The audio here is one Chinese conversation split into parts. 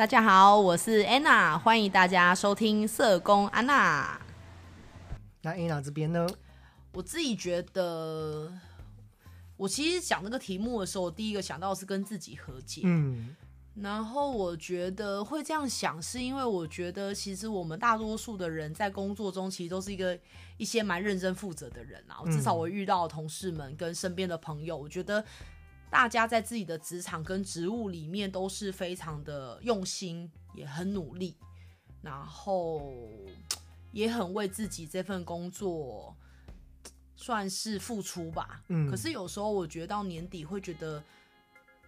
大家好，我是安娜，欢迎大家收听社工安娜。那安娜这边呢？我自己觉得，我其实讲这个题目的时候，我第一个想到是跟自己和解。嗯。然后我觉得会这样想，是因为我觉得其实我们大多数的人在工作中，其实都是一个一些蛮认真负责的人啊。至少我遇到的同事们跟身边的朋友，我觉得大家在自己的职场跟职务里面都是非常的用心，也很努力，然后也很为自己这份工作算是付出吧。嗯。可是有时候我觉得到年底会觉得。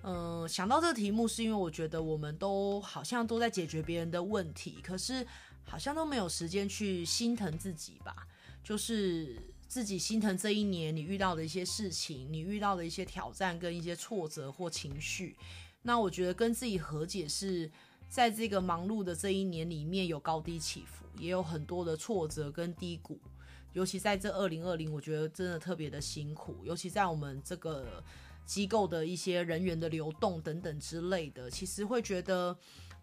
嗯，想到这个题目，是因为我觉得我们都好像都在解决别人的问题，可是好像都没有时间去心疼自己吧。就是自己心疼这一年你遇到的一些事情，你遇到的一些挑战跟一些挫折或情绪。那我觉得跟自己和解，是在这个忙碌的这一年里面有高低起伏，也有很多的挫折跟低谷。尤其在这二零二零，我觉得真的特别的辛苦，尤其在我们这个。机构的一些人员的流动等等之类的，其实会觉得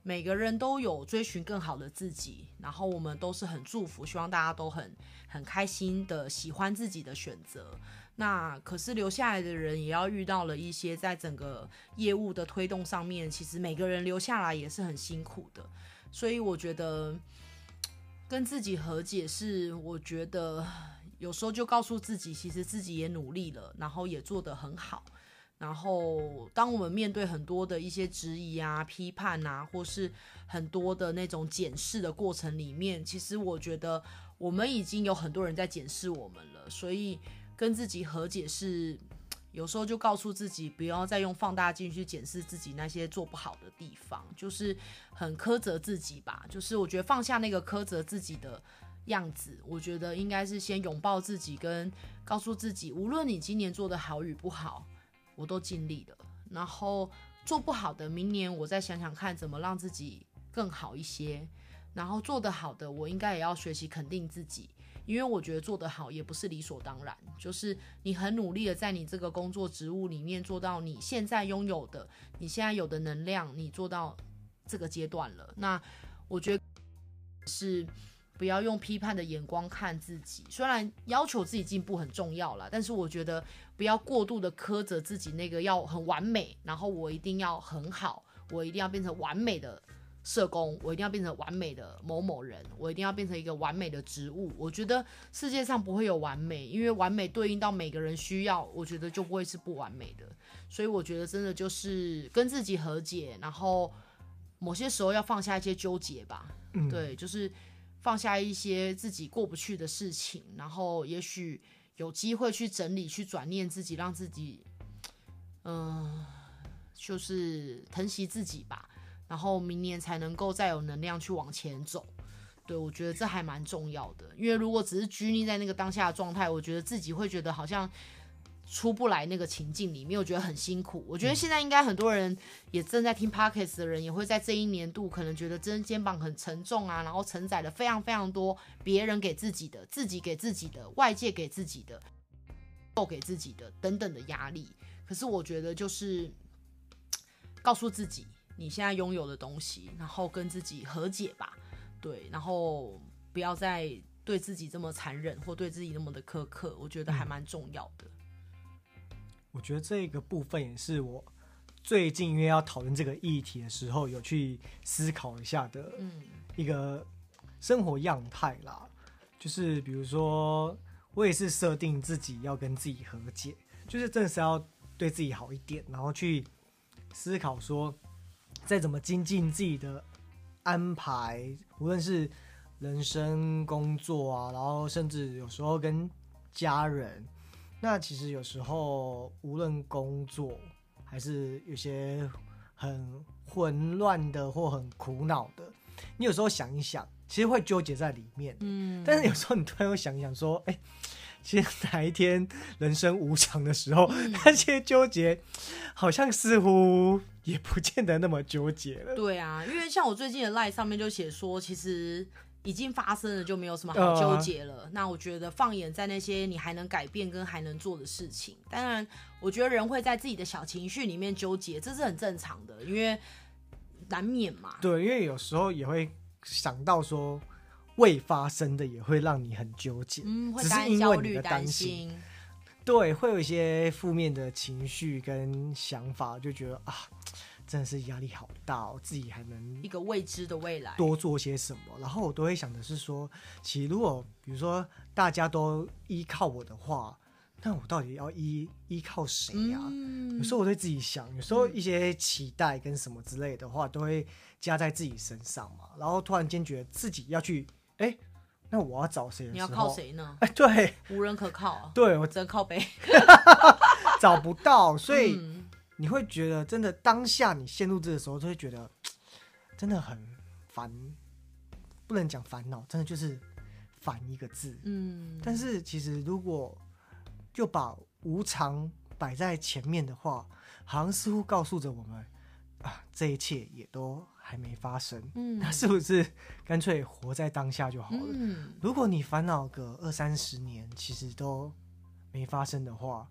每个人都有追寻更好的自己，然后我们都是很祝福，希望大家都很很开心的喜欢自己的选择。那可是留下来的人也要遇到了一些在整个业务的推动上面，其实每个人留下来也是很辛苦的。所以我觉得跟自己和解是，我觉得有时候就告诉自己，其实自己也努力了，然后也做得很好。然后，当我们面对很多的一些质疑啊、批判啊，或是很多的那种检视的过程里面，其实我觉得我们已经有很多人在检视我们了。所以，跟自己和解是有时候就告诉自己，不要再用放大镜去检视自己那些做不好的地方，就是很苛责自己吧。就是我觉得放下那个苛责自己的样子，我觉得应该是先拥抱自己，跟告诉自己，无论你今年做的好与不好。我都尽力了，然后做不好的，明年我再想想看怎么让自己更好一些。然后做得好的，我应该也要学习肯定自己，因为我觉得做得好也不是理所当然。就是你很努力的在你这个工作职务里面做到你现在拥有的，你现在有的能量，你做到这个阶段了。那我觉得是。不要用批判的眼光看自己，虽然要求自己进步很重要啦，但是我觉得不要过度的苛责自己，那个要很完美，然后我一定要很好，我一定要变成完美的社工，我一定要变成完美的某某人，我一定要变成一个完美的职务。我觉得世界上不会有完美，因为完美对应到每个人需要，我觉得就不会是不完美的。所以我觉得真的就是跟自己和解，然后某些时候要放下一些纠结吧。嗯，对，就是。放下一些自己过不去的事情，然后也许有机会去整理、去转念自己，让自己，嗯、就是疼惜自己吧。然后明年才能够再有能量去往前走。对，我觉得这还蛮重要的，因为如果只是拘泥在那个当下的状态，我觉得自己会觉得好像。出不来那个情境里面，我觉得很辛苦。我觉得现在应该很多人也正在听 Podcast 的人，也会在这一年度可能觉得真肩膀很沉重啊，然后承载了非常非常多别人给自己的、自己给自己的、外界给自己的、够给自己的等等的压力。可是我觉得就是告诉自己你现在拥有的东西，然后跟自己和解吧。对，然后不要再对自己这么残忍，或对自己那么的苛刻。我觉得还蛮重要的。我觉得这个部分也是我最近因为要讨论这个议题的时候，有去思考一下的一个生活样态啦。就是比如说，我也是设定自己要跟自己和解，就是真的是要对自己好一点，然后去思考说，再怎么精进自己的安排，无论是人生、工作啊，然后甚至有时候跟家人。那其实有时候，无论工作还是有些很混乱的或很苦恼的，你有时候想一想，其实会纠结在里面。嗯，但是有时候你突然又想一想，说，哎，其实哪一天人生无常的时候，嗯、那些纠结好像似乎也不见得那么纠结了。对啊，因为像我最近的 LINE 上面就写说，其实。已经发生了，就没有什么好纠结了。Uh, 那我觉得放眼在那些你还能改变跟还能做的事情，当然，我觉得人会在自己的小情绪里面纠结，这是很正常的。因为难免嘛。对，因为有时候也会想到说未发生的也会让你很纠结，嗯，会只是因为你的担心，对，会有一些负面的情绪跟想法，就觉得啊。真的是压力好大哦，自己还能一个未知的未来多做些什么？然后我都会想的是说，其实如果比如说大家都依靠我的话，那我到底要依依靠谁呀？嗯，有时候我对自己想，有时候一些期待跟什么之类的话，都会加在自己身上嘛。然后突然间觉得自己要去，哎，那我要找谁？你要靠谁呢？哎，对，无人可靠。啊对，我只能靠背，找不到，所以。嗯你会觉得真的当下你陷入这个时候，就会觉得真的很烦，不能讲烦恼，真的就是烦一个字。嗯，但是其实如果就把无常摆在前面的话，好像似乎告诉着我们啊，这一切也都还没发生。嗯，那是不是干脆活在当下就好了？嗯，如果你烦恼个二三十年，其实都没发生的话，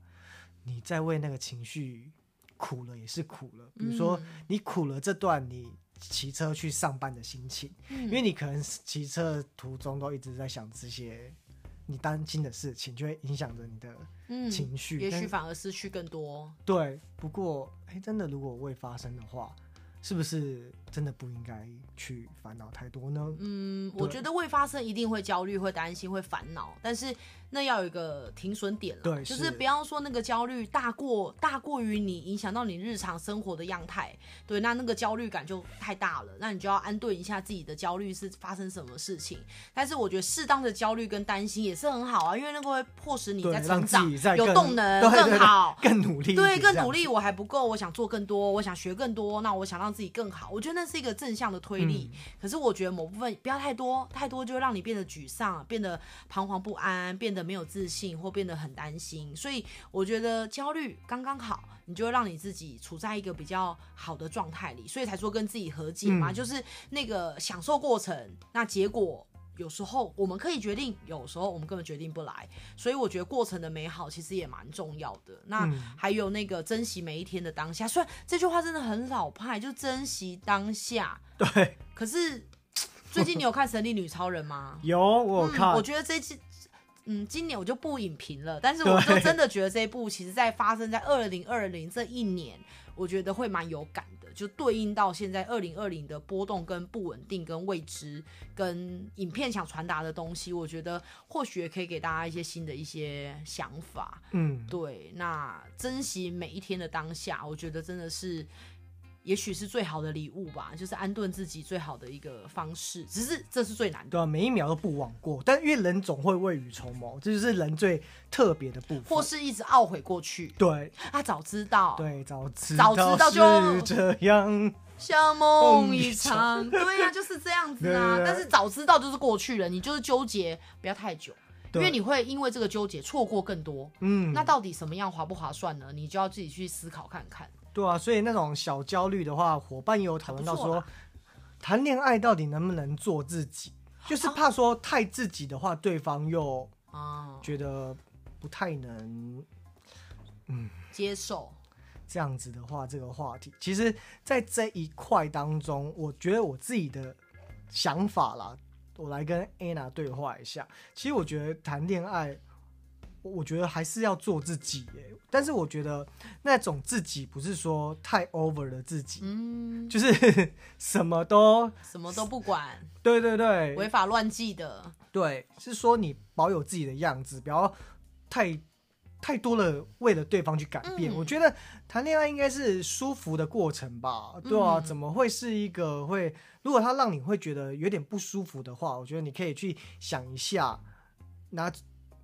你再为那个情绪。苦了也是苦了，比如说你苦了这段你骑车去上班的心情，嗯、因为你可能骑车途中都一直在想这些你担心的事情，就会影响着你的情绪，嗯、也许反而失去更多。对，不过哎、欸，真的如果未发生的话，是不是真的不应该去烦恼太多呢？嗯，我觉得未发生一定会焦虑、会担心、会烦恼，但是。那要有一个停损点了，对，就是不要说那个焦虑大过大过于你影响到你日常生活的样态，对，那那个焦虑感就太大了，那你就要安顿一下自己的焦虑是发生什么事情。但是我觉得适当的焦虑跟担心也是很好啊，因为那个会迫使你在成长，有动能更好，更努力，对，更努力。我还不够，我想做更多，我想学更多，那我想让自己更好。我觉得那是一个正向的推力。嗯、可是我觉得某部分不要太多，太多就会让你变得沮丧，变得彷徨不安，变得。没有自信或变得很担心，所以我觉得焦虑刚刚好，你就会让你自己处在一个比较好的状态里，所以才说跟自己和解嘛，嗯、就是那个享受过程。那结果有时候我们可以决定，有时候我们根本决定不来。所以我觉得过程的美好其实也蛮重要的。那还有那个珍惜每一天的当下，虽然这句话真的很老派，就珍惜当下。对。可是 最近你有看《神力女超人》吗？有，我有看。嗯、我觉得这期。嗯，今年我就不影评了，但是我就真的觉得这一部，其实在发生在二零二零这一年，我觉得会蛮有感的，就对应到现在二零二零的波动、跟不稳定、跟未知、跟影片想传达的东西，我觉得或许也可以给大家一些新的一些想法。嗯，对，那珍惜每一天的当下，我觉得真的是。也许是最好的礼物吧，就是安顿自己最好的一个方式。只是这是最难的，对啊，每一秒都不枉过。但因为人总会未雨绸缪，这就是人最特别的部分。或是一直懊悔过去。对，啊早知道，对，早知早知道就是这样，像梦一场。对呀、啊，就是这样子啊。但是早知道就是过去了，你就是纠结不要太久，因为你会因为这个纠结错过更多。嗯，那到底什么样划不划算呢？你就要自己去思考看看。对啊，所以那种小焦虑的话，伙伴也有讨论到说，谈恋爱到底能不能做自己？就是怕说太自己的话，对方又啊觉得不太能嗯接受。这样子的话，这个话题，其实，在这一块当中，我觉得我自己的想法啦，我来跟 Anna 对话一下。其实我觉得谈恋爱。我觉得还是要做自己耶，但是我觉得那种自己不是说太 over 的自己，嗯，就是 什么都什么都不管，对对对，违法乱纪的，对，是说你保有自己的样子，不要太太多了为了对方去改变。嗯，我觉得谈恋爱应该是舒服的过程吧，对啊，嗯，怎么会是一个会？如果他让你会觉得有点不舒服的话，我觉得你可以去想一下，拿。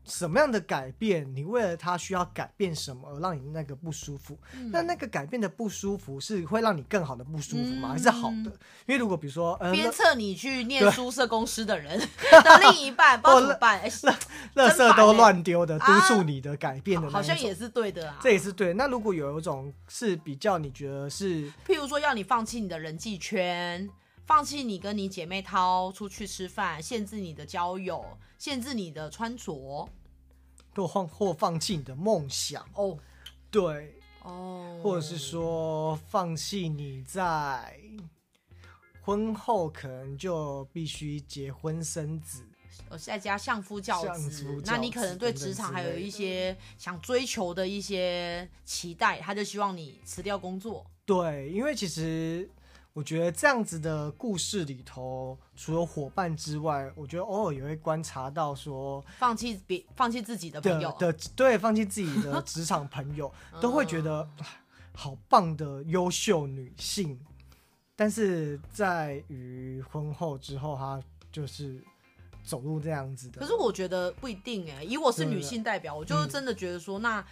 什么样的改变？你为了他需要改变什么而让你那个不舒服？嗯、那那个改变的不舒服是会让你更好的不舒服吗？嗯、还是好的？因为如果比如说，鞭策你去念书社公司的人对的另一半，不知道怎么办？哎，垃垃圾都乱丢的，督促你的改变的、啊，好像也是对的啊。这也是对。那如果有一种是比较你觉得是，譬如说要你放弃你的人际圈。放弃你跟你姐妹掏出去吃饭，限制你的交友，限制你的穿着，或放或放弃你的梦想哦，oh. 对哦，oh. 或者是说放弃你在婚后可能就必须结婚生子。呃，在家相夫教子，教子，那你可能对职场还有一些想追求的一些期待，他就希望你辞掉工作。对，因为其实我觉得这样子的故事里头，除了伙伴之外，我觉得偶尔也会观察到说，放弃别放弃自己的朋友的，的，对，放弃自己的职场朋友，都会觉得好棒的优秀女性，但是在于婚后之后，她就是。走路这样子的，可是我觉得不一定哎、欸。以我是女性代表，我就真的觉得说，那，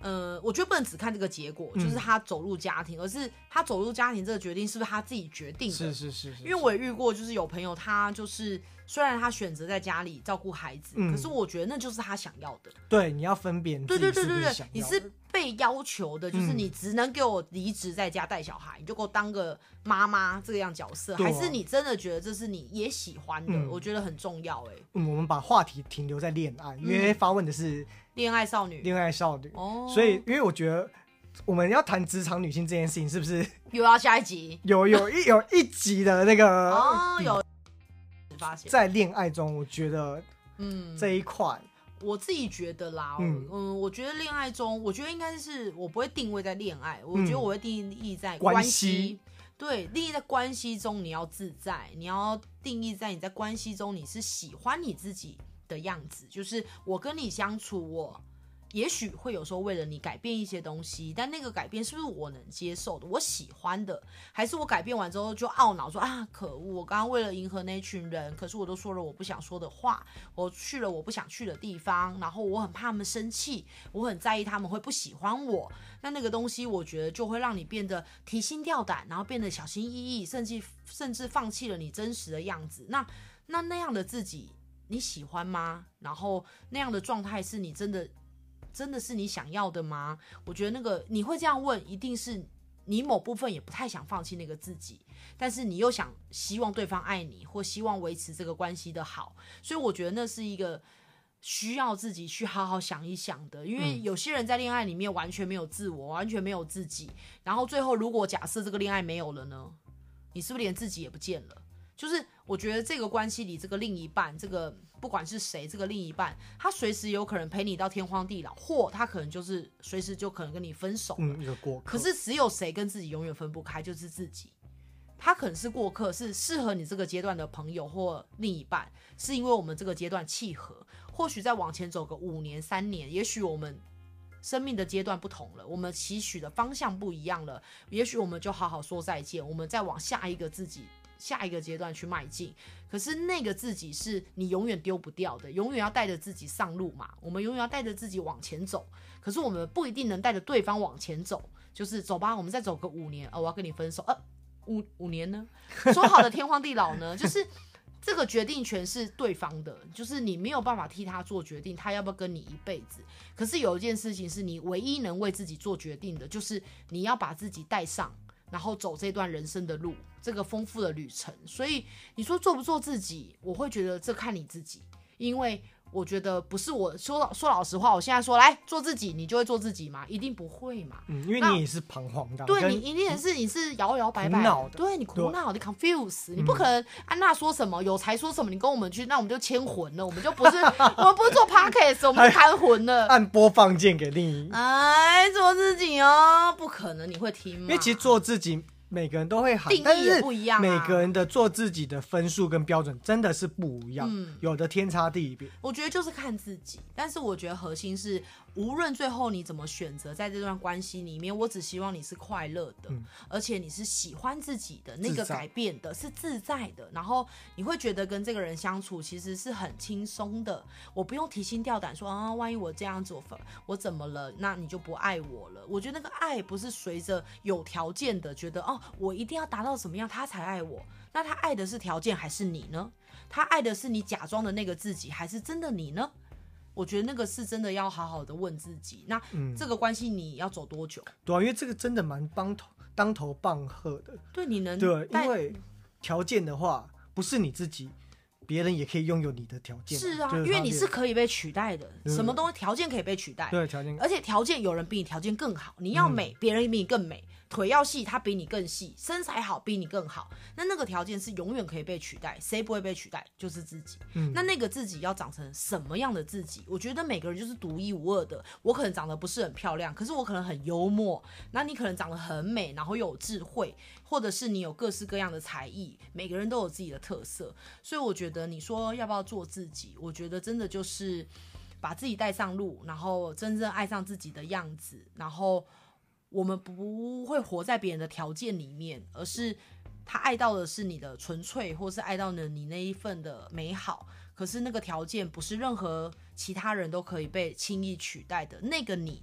呃，我觉得不能只看这个结果，就是他走入家庭，而是他走入家庭这个决定是不是他自己决定的？是是是。因为我也遇过，就是有朋友他就是。虽然他选择在家里照顾孩子，嗯，可是我觉得那就是他想要的。对，你要分辨。对对对对对，你是被要求的，就是你只能给我离职在家带小孩，嗯，你就给我当个妈妈这个样角色，啊，还是你真的觉得这是你也喜欢的？嗯，我觉得很重要哎，欸。我们把话题停留在恋爱，因为发问的是恋爱少女，恋爱少女。哦，所以因为我觉得我们要谈职场女性这件事情，是不是？又要下一集？有有一有一集的那个哦有。发现。在恋爱中，我觉得，嗯，这一块，我自己觉得啦，嗯，嗯我觉得恋爱中，我觉得应该是我不会定位在恋爱，我觉得我会定义在关系，对，定义在关系中你要自在，你要定义在你在关系中你是喜欢你自己的样子，就是我跟你相处，我。也许会有时候为了你改变一些东西，但那个改变是不是我能接受的？我喜欢的，还是我改变完之后就懊恼说啊，可恶！我刚刚为了迎合那群人，可是我都说了我不想说的话，我去了我不想去的地方，然后我很怕他们生气，我很在意他们会不喜欢我。那那个东西，我觉得就会让你变得提心吊胆，然后变得小心翼翼，甚至甚至放弃了你真实的样子。那那那样的自己你喜欢吗？然后那样的状态是你真的？真的是你想要的吗？我觉得那个你会这样问，一定是你某部分也不太想放弃那个自己，但是你又想希望对方爱你，或希望维持这个关系的好，所以我觉得那是一个需要自己去好好想一想的。因为有些人在恋爱里面完全没有自我，完全没有自己，然后最后如果假设这个恋爱没有了呢？你是不是连自己也不见了？就是我觉得这个关系里，这个另一半，这个不管是谁，这个另一半，他随时有可能陪你到天荒地老，或他可能就是随时就可能跟你分手了。嗯，一个过客。可是只有谁跟自己永远分不开，就是自己。他可能是过客，是适合你这个阶段的朋友或另一半，是因为我们这个阶段契合。或许再往前走个五年、三年，也许我们生命的阶段不同了，我们期许的方向不一样了，也许我们就好好说再见，我们再往下一个自己。下一个阶段去迈进，可是那个自己是你永远丢不掉的，永远要带着自己上路嘛。我们永远要带着自己往前走，可是我们不一定能带着对方往前走。就是走吧，我们再走个五年，哦，我要跟你分手，呃，五五年呢？说好的天荒地老呢？就是这个决定权是对方的，就是你没有办法替他做决定，他要不要跟你一辈子？可是有一件事情是你唯一能为自己做决定的，就是你要把自己带上。然后走这段人生的路，这个丰富的旅程。所以你说做不做自己，我会觉得这看你自己，因为。我觉得不是我说老说老实话，我现在说来做自己，你就会做自己吗？一定不会嘛。嗯，因为你也是彷徨的。对，你一定也是你是摇摇摆摆的。对，你苦恼，你 confuse，你不可能安娜说什么有才说什么，你跟我们去，那我们就牵魂了，我们就不是我们不是做 podcast，我们就看魂了。按播放键给另一。哎，做自己哦，不可能你会听吗？因为其实做自己。每个人都会喊，定义也不一样啊，每个人的做自己的分数跟标准真的是不一样，嗯，有的天差地别。我觉得就是看自己，但是我觉得核心是。无论最后你怎么选择，在这段关系里面，我只希望你是快乐的，嗯，而且你是喜欢自己的，那个改变的是自在的，然后你会觉得跟这个人相处其实是很轻松的。我不用提心吊胆说啊，万一我这样子我我怎么了，那你就不爱我了。我觉得那个爱不是随着有条件的，觉得哦，我一定要达到什么样他才爱我。那他爱的是条件还是你呢？他爱的是你假装的那个自己，还是真的你呢？我觉得那个是真的要好好的问自己，那这个关系你要走多久？嗯、对啊，因为这个真的蛮当头当头棒喝的。对，你能对，因为条件的话，不是你自己，别人也可以拥有你的条件。是啊，因为你是可以被取代的，什么东西条件可以被取代？对，条件，而且条件有人比你条件更好，你要美，别人比你更美。腿要细，他比你更细；身材好，比你更好。那那个条件是永远可以被取代，谁不会被取代？就是自己。嗯，那那个自己要长成什么样的自己？我觉得每个人就是独一无二的。我可能长得不是很漂亮，可是我可能很幽默。那你可能长得很美，然后又有智慧，或者是你有各式各样的才艺。每个人都有自己的特色，所以我觉得你说要不要做自己？我觉得真的就是把自己带上路，然后真正爱上自己的样子，然后。我们不会活在别人的条件里面，而是他爱到的是你的纯粹，或是爱到了你那一份的美好。可是那个条件不是任何其他人都可以被轻易取代的。那个你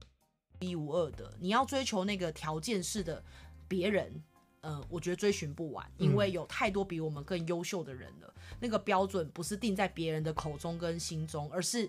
独一无二的，你要追求那个条件式的别人，呃，我觉得追寻不完，因为有太多比我们更优秀的人了。那个标准不是定在别人的口中跟心中，而是。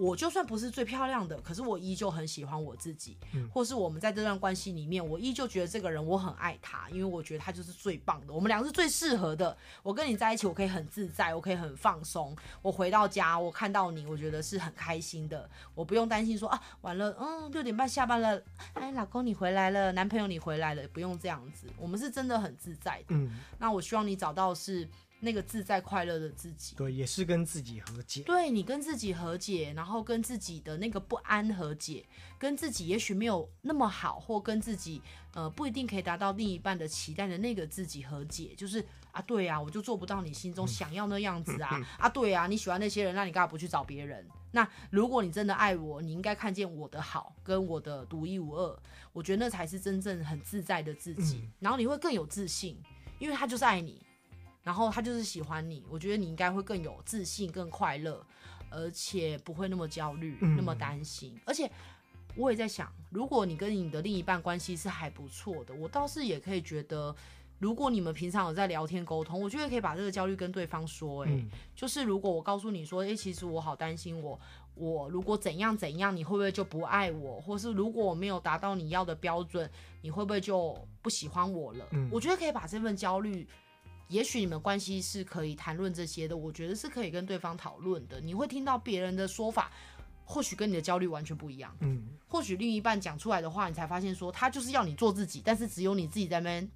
我就算不是最漂亮的，可是我依旧很喜欢我自己，嗯，或是我们在这段关系里面，我依旧觉得这个人我很爱他，因为我觉得他就是最棒的，我们两个是最适合的。我跟你在一起，我可以很自在，我可以很放松。我回到家，我看到你，我觉得是很开心的，我不用担心说啊，完了，嗯，六点半下班了，哎，老公你回来了，男朋友你回来了，不用这样子，我们是真的很自在的。嗯，那我希望你找到是。那个自在快乐的自己，对，也是跟自己和解。对，你跟自己和解，然后跟自己的那个不安和解，跟自己也许没有那么好，或跟自己呃不一定可以达到另一半的期待的那个自己和解，就是啊，对啊，我就做不到你心中想要那样子啊，嗯、啊，对啊，你喜欢那些人，那你干嘛不去找别人？那如果你真的爱我，你应该看见我的好跟我的独一无二，我觉得那才是真正很自在的自己，嗯、然后你会更有自信，因为他就是爱你。然后他就是喜欢你，我觉得你应该会更有自信、更快乐，而且不会那么焦虑、嗯、那么担心。而且我也在想，如果你跟你的另一半关系是还不错的，我倒是也可以觉得，如果你们平常有在聊天沟通，我觉得可以把这个焦虑跟对方说。哎、嗯，就是如果我告诉你说，哎，其实我好担心我，我我如果怎样怎样，你会不会就不爱我？或是如果我没有达到你要的标准，你会不会就不喜欢我了？嗯、我觉得可以把这份焦虑。也许你们关系是可以谈论这些的，我觉得是可以跟对方讨论的。你会听到别人的说法，或许跟你的焦虑完全不一样。嗯，或许另一半讲出来的话，你才发现说他就是要你做自己，但是只有你自己在那边。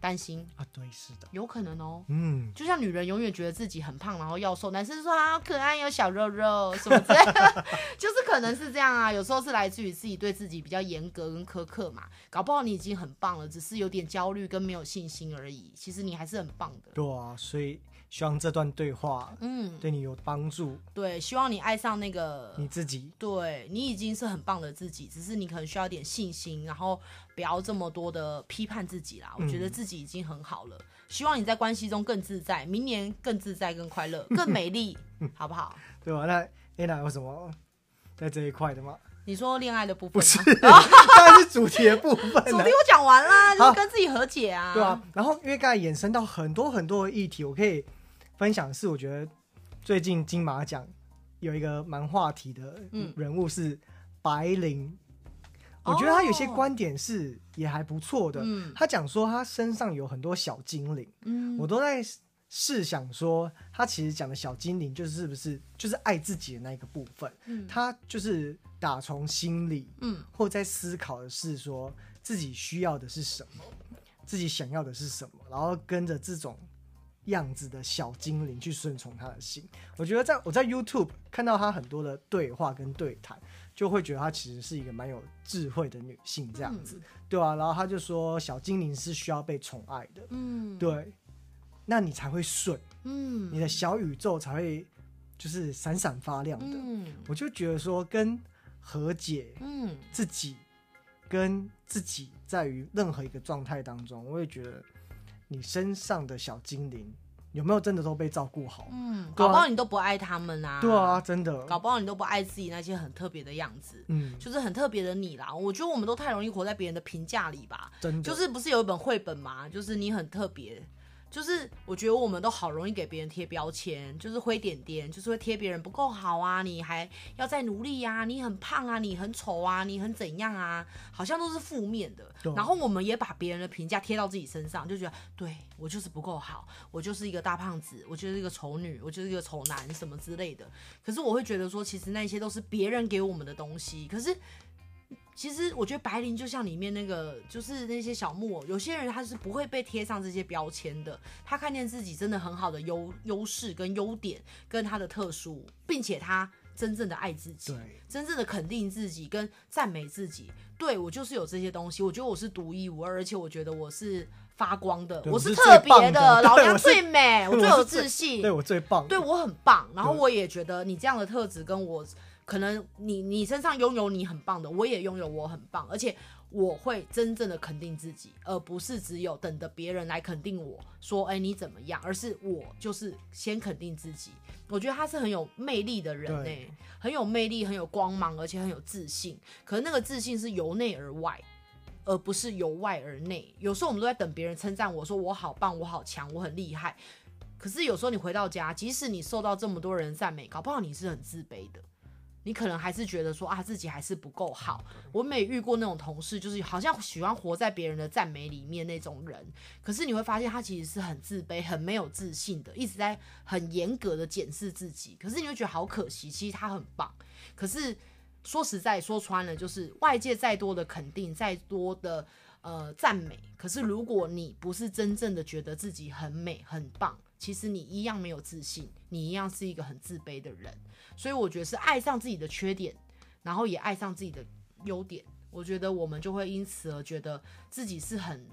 担心啊，对，是的，有可能哦。嗯，就像女人永远觉得自己很胖，然后要瘦，男生说啊，可爱有小肉肉什么之类的，就是可能是这样啊。有时候是来自于自己对自己比较严格跟苛刻嘛。搞不好你已经很棒了，只是有点焦虑跟没有信心而已。其实你还是很棒的。对啊，所以。希望这段对话，嗯，对你有帮助。对，希望你爱上那个你自己。对，你已经是很棒的自己，只是你可能需要点信心，然后不要这么多的批判自己啦。我觉得自己已经很好了。嗯、希望你在关系中更自在，明年更自在、更快乐、更美丽，好不好？对吧？那 Anna 有什么在这一块的吗？你说恋爱的部分吗？不是，当然是主题的部分。主题我讲完啦，就是跟自己和解啊。对啊，然后因为刚才衍生到很多很多的议题，我可以。分享是，我觉得最近金马奖有一个蛮话题的人物是白灵，嗯、我觉得他有些观点是也还不错的。嗯、他讲说他身上有很多小精灵，嗯、我都在试想说，他其实讲的小精灵就是是不是就是爱自己的那个部分？嗯、他就是打从心里，嗯，或在思考的是说自己需要的是什么，自己想要的是什么，然后跟着这种。样子的小精灵去顺从他的心，我觉得在我在 YouTube 看到他很多的对话跟对谈，就会觉得他其实是一个蛮有智慧的女性这样子，嗯、对啊，然后他就说小精灵是需要被宠爱的，嗯，对，那你才会顺，嗯，你的小宇宙才会就是闪闪发亮的。嗯，我就觉得说跟和解，嗯，自己跟自己在于任何一个状态当中，我也觉得。你身上的小精灵有没有真的都被照顾好？嗯，搞不好你都不爱他们啊。对啊，真的。搞不好你都不爱自己那些很特别的样子。嗯，就是很特别的你啦。我觉得我们都太容易活在别人的评价里吧。真的。就是不是有一本绘本吗？就是你很特别。就是我觉得我们都好容易给别人贴标签，就是灰点点，就是会贴别人不够好啊，你还要再努力呀，你很胖啊，你很丑啊，你很怎样啊，好像都是负面的。然后我们也把别人的评价贴到自己身上，就觉得对我就是不够好，我就是一个大胖子，我就是一个丑女，我就是一个丑男什么之类的。可是我会觉得说，其实那些都是别人给我们的东西。可是。其实我觉得白灵就像里面那个，就是那些小木偶，有些人他是不会被贴上这些标签的。他看见自己真的很好的优优势跟优点，跟他的特殊，并且他真正的爱自己，对，真正的肯定自己跟赞美自己。对，我就是有这些东西，我觉得我是独一无二，而且我觉得我是发光的，我是特别的，老娘最美，我最有自信，对我最棒，对我很棒。然后我也觉得你这样的特质跟我。可能你你身上拥有你很棒的，我也拥有我很棒，而且我会真正的肯定自己，而不是只有等着别人来肯定我说，哎，你怎么样？而是我就是先肯定自己。我觉得他是很有魅力的人呢，很有魅力，很有光芒，而且很有自信。可是那个自信是由内而外，而不是由外而内。有时候我们都在等别人称赞我说我好棒，我好强，我很厉害。可是有时候你回到家，即使你受到这么多人赞美，搞不好你是很自卑的。你可能还是觉得说啊，自己还是不够好。我没遇过那种同事，就是好像喜欢活在别人的赞美里面那种人。可是你会发现，他其实是很自卑、很没有自信的，一直在很严格的检视自己。可是你会觉得好可惜，其实他很棒。可是说实在说穿了，就是外界再多的肯定、再多的呃赞美，可是如果你不是真正的觉得自己很美、很棒，其实你一样没有自信，你一样是一个很自卑的人。所以我觉得是爱上自己的缺点，然后也爱上自己的优点。我觉得我们就会因此而觉得自己是很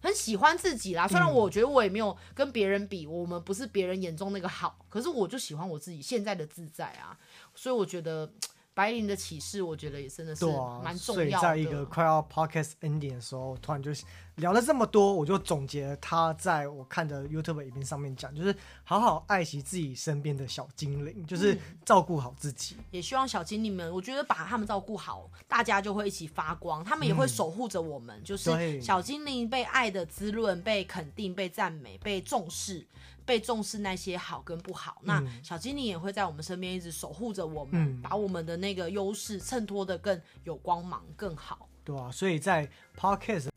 很喜欢自己啦。虽然我觉得我也没有跟别人比，我们不是别人眼中那个好，可是我就喜欢我自己现在的自在啊。所以我觉得。白灵的启示，我觉得也真的是蛮重要的。所以在一个快要 podcast ending 的时候，突然就聊了这么多，我就总结他在我看的 YouTube 影片上面讲，就是好好爱惜自己身边的小精灵，就是照顾好自己。嗯，也希望小精灵们，我觉得把他们照顾好，大家就会一起发光，他们也会守护着我们。嗯，就是小精灵被爱的滋润，被肯定，被赞美，被重视。被重视那些好跟不好，嗯、那小精灵也会在我们身边一直守护着我们，嗯、把我们的那个优势衬托的更有光芒、更好。对啊，所以在 Podcast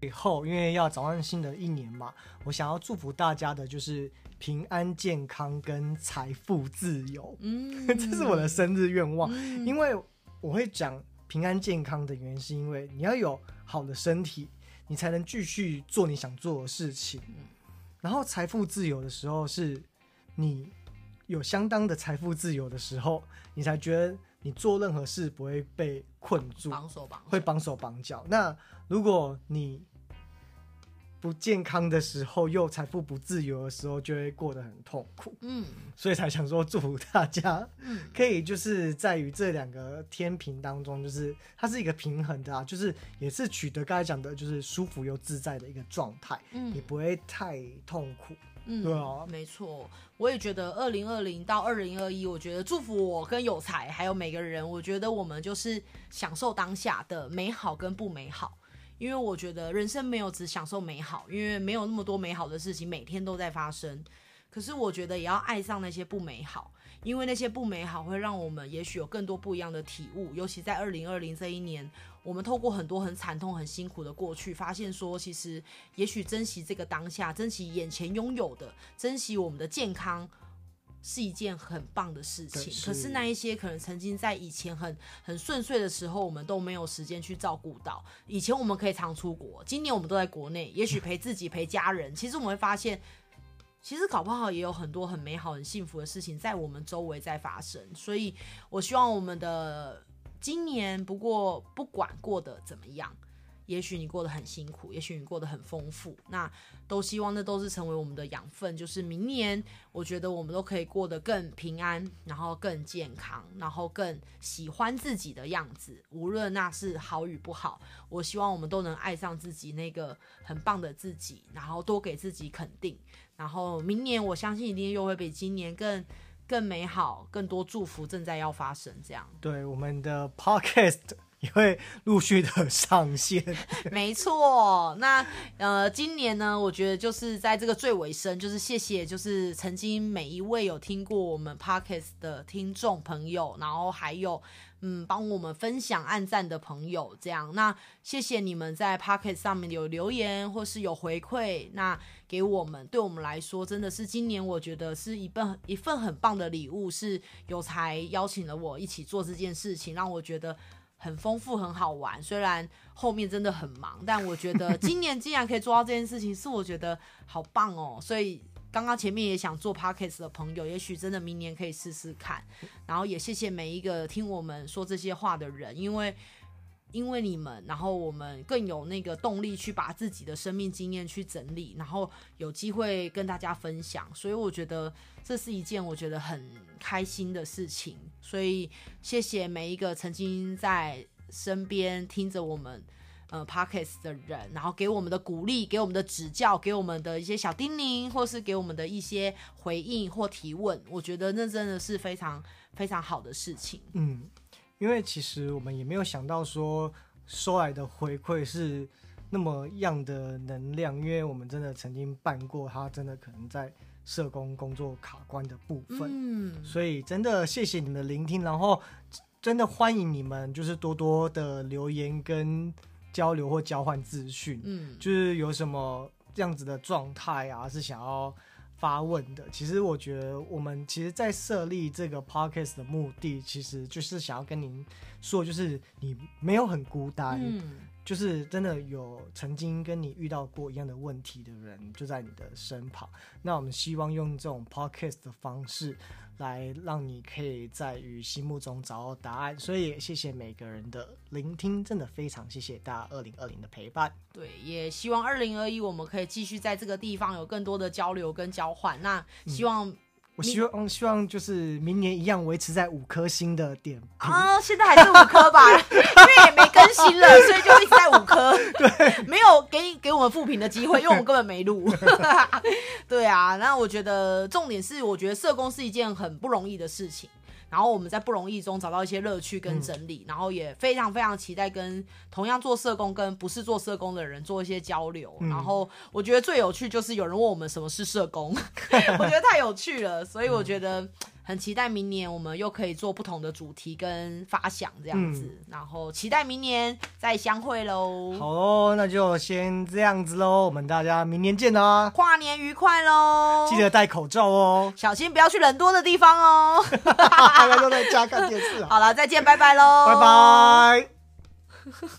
以后，因为要展望新的一年嘛，我想要祝福大家的就是平安健康跟财富自由。嗯，这是我的生日愿望。嗯、因为我会讲平安健康的原因，是因为你要有好的身体，你才能继续做你想做的事情。然后财富自由的时候，是你有相当的财富自由的时候，你才觉得你做任何事不会被困住，绑手绑脚，会绑手绑脚。那如果你不健康的时候，又财富不自由的时候，就会过得很痛苦。嗯，所以才想说祝福大家，嗯，可以就是在于这两个天平当中，就是它是一个平衡的啊，就是也是取得刚才讲的，就是舒服又自在的一个状态，嗯，也不会太痛苦。嗯，对啊，没错，我也觉得二零二零到二零二一，我觉得祝福我跟有才还有每个人，我觉得我们就是享受当下的美好跟不美好。因为我觉得人生没有只享受美好，因为没有那么多美好的事情每天都在发生。可是我觉得也要爱上那些不美好，因为那些不美好会让我们也许有更多不一样的体悟。尤其在二零二零这一年，我们透过很多很惨痛、很辛苦的过去，发现说，其实也许珍惜这个当下，珍惜眼前拥有的，珍惜我们的健康。是一件很棒的事情，是，可是那一些可能曾经在以前很很顺遂的时候，我们都没有时间去照顾到。以前我们可以常出国，今年我们都在国内，也许陪自己、陪家人。其实我们会发现，其实搞不好也有很多很美好、很幸福的事情在我们周围在发生。所以我希望我们的今年，不过不管过得怎么样。也许你过得很辛苦，也许你过得很丰富，那都希望那都是成为我们的养分。就是明年，我觉得我们都可以过得更平安，然后更健康，然后更喜欢自己的样子。无论那是好与不好，我希望我们都能爱上自己那个很棒的自己，然后多给自己肯定。然后明年，我相信一定又会比今年更更美好，更多祝福正在要发生。这样，对我们的 Podcast。也会陆续的上线，没错。那呃，今年呢，我觉得就是在这个最尾声，就是谢谢，就是曾经每一位有听过我们 Podcast 的听众朋友，然后还有嗯，帮我们分享、按赞的朋友，这样。那谢谢你们在 Podcast 上面有留言或是有回馈，那给我们，对我们来说，真的是今年我觉得是一份一份很棒的礼物，是有才邀请了我一起做这件事情，让我觉得。很丰富，很好玩。虽然后面真的很忙，但我觉得今年竟然可以做到这件事情，是我觉得好棒哦。所以刚刚前面也想做 podcast 的朋友，也许真的明年可以试试看。然后也谢谢每一个听我们说这些话的人，因为。因为你们，然后我们更有那个动力去把自己的生命经验去整理，然后有机会跟大家分享，所以我觉得这是一件我觉得很开心的事情。所以谢谢每一个曾经在身边听着我们呃 pockets 的人，然后给我们的鼓励、给我们的指教、给我们的一些小叮咛，或是给我们的一些回应或提问，我觉得那真的是非常非常好的事情。嗯。因为其实我们也没有想到说收来的回馈是那么样的能量，因为我们真的曾经办过，他真的可能在社工工作卡关的部分，嗯，所以真的谢谢你们的聆听，然后真的欢迎你们就是多多的留言跟交流或交换资讯，嗯，就是有什么这样子的状态啊，是想要。发问的，其实我觉得我们其实，在设立这个 podcast 的目的，其实就是想要跟您说，就是你没有很孤单，就是真的有曾经跟你遇到过一样的问题的人就在你的身旁。那我们希望用这种 podcast 的方式。来让你可以在于心目中找到答案，所以也谢谢每个人的聆听，真的非常谢谢大家二零二零的陪伴。对，也希望二零二一我们可以继续在这个地方有更多的交流跟交换。那希望、嗯。我希望，嗯，希望就是明年一样维持在五颗星的点啊，现在还是五颗吧，因为也没更新了，所以就一直在五颗，对，没有给你给我们复评的机会，因为我们根本没录。对啊，那我觉得重点是，我觉得社工是一件很不容易的事情。然后我们在不容易中找到一些乐趣跟整理，嗯、然后也非常非常期待跟同样做社工跟不是做社工的人做一些交流。嗯、然后我觉得最有趣就是有人问我们什么是社工，我觉得太有趣了，所以我觉得。嗯很期待明年我们又可以做不同的主题跟发想这样子，嗯、然后期待明年再相会喽。好喽，那就先这样子喽，我们大家明年见啦！跨年愉快喽！记得戴口罩哦，小心不要去人多的地方哦。大家都在家看电视。好了，再见，拜拜喽！拜拜。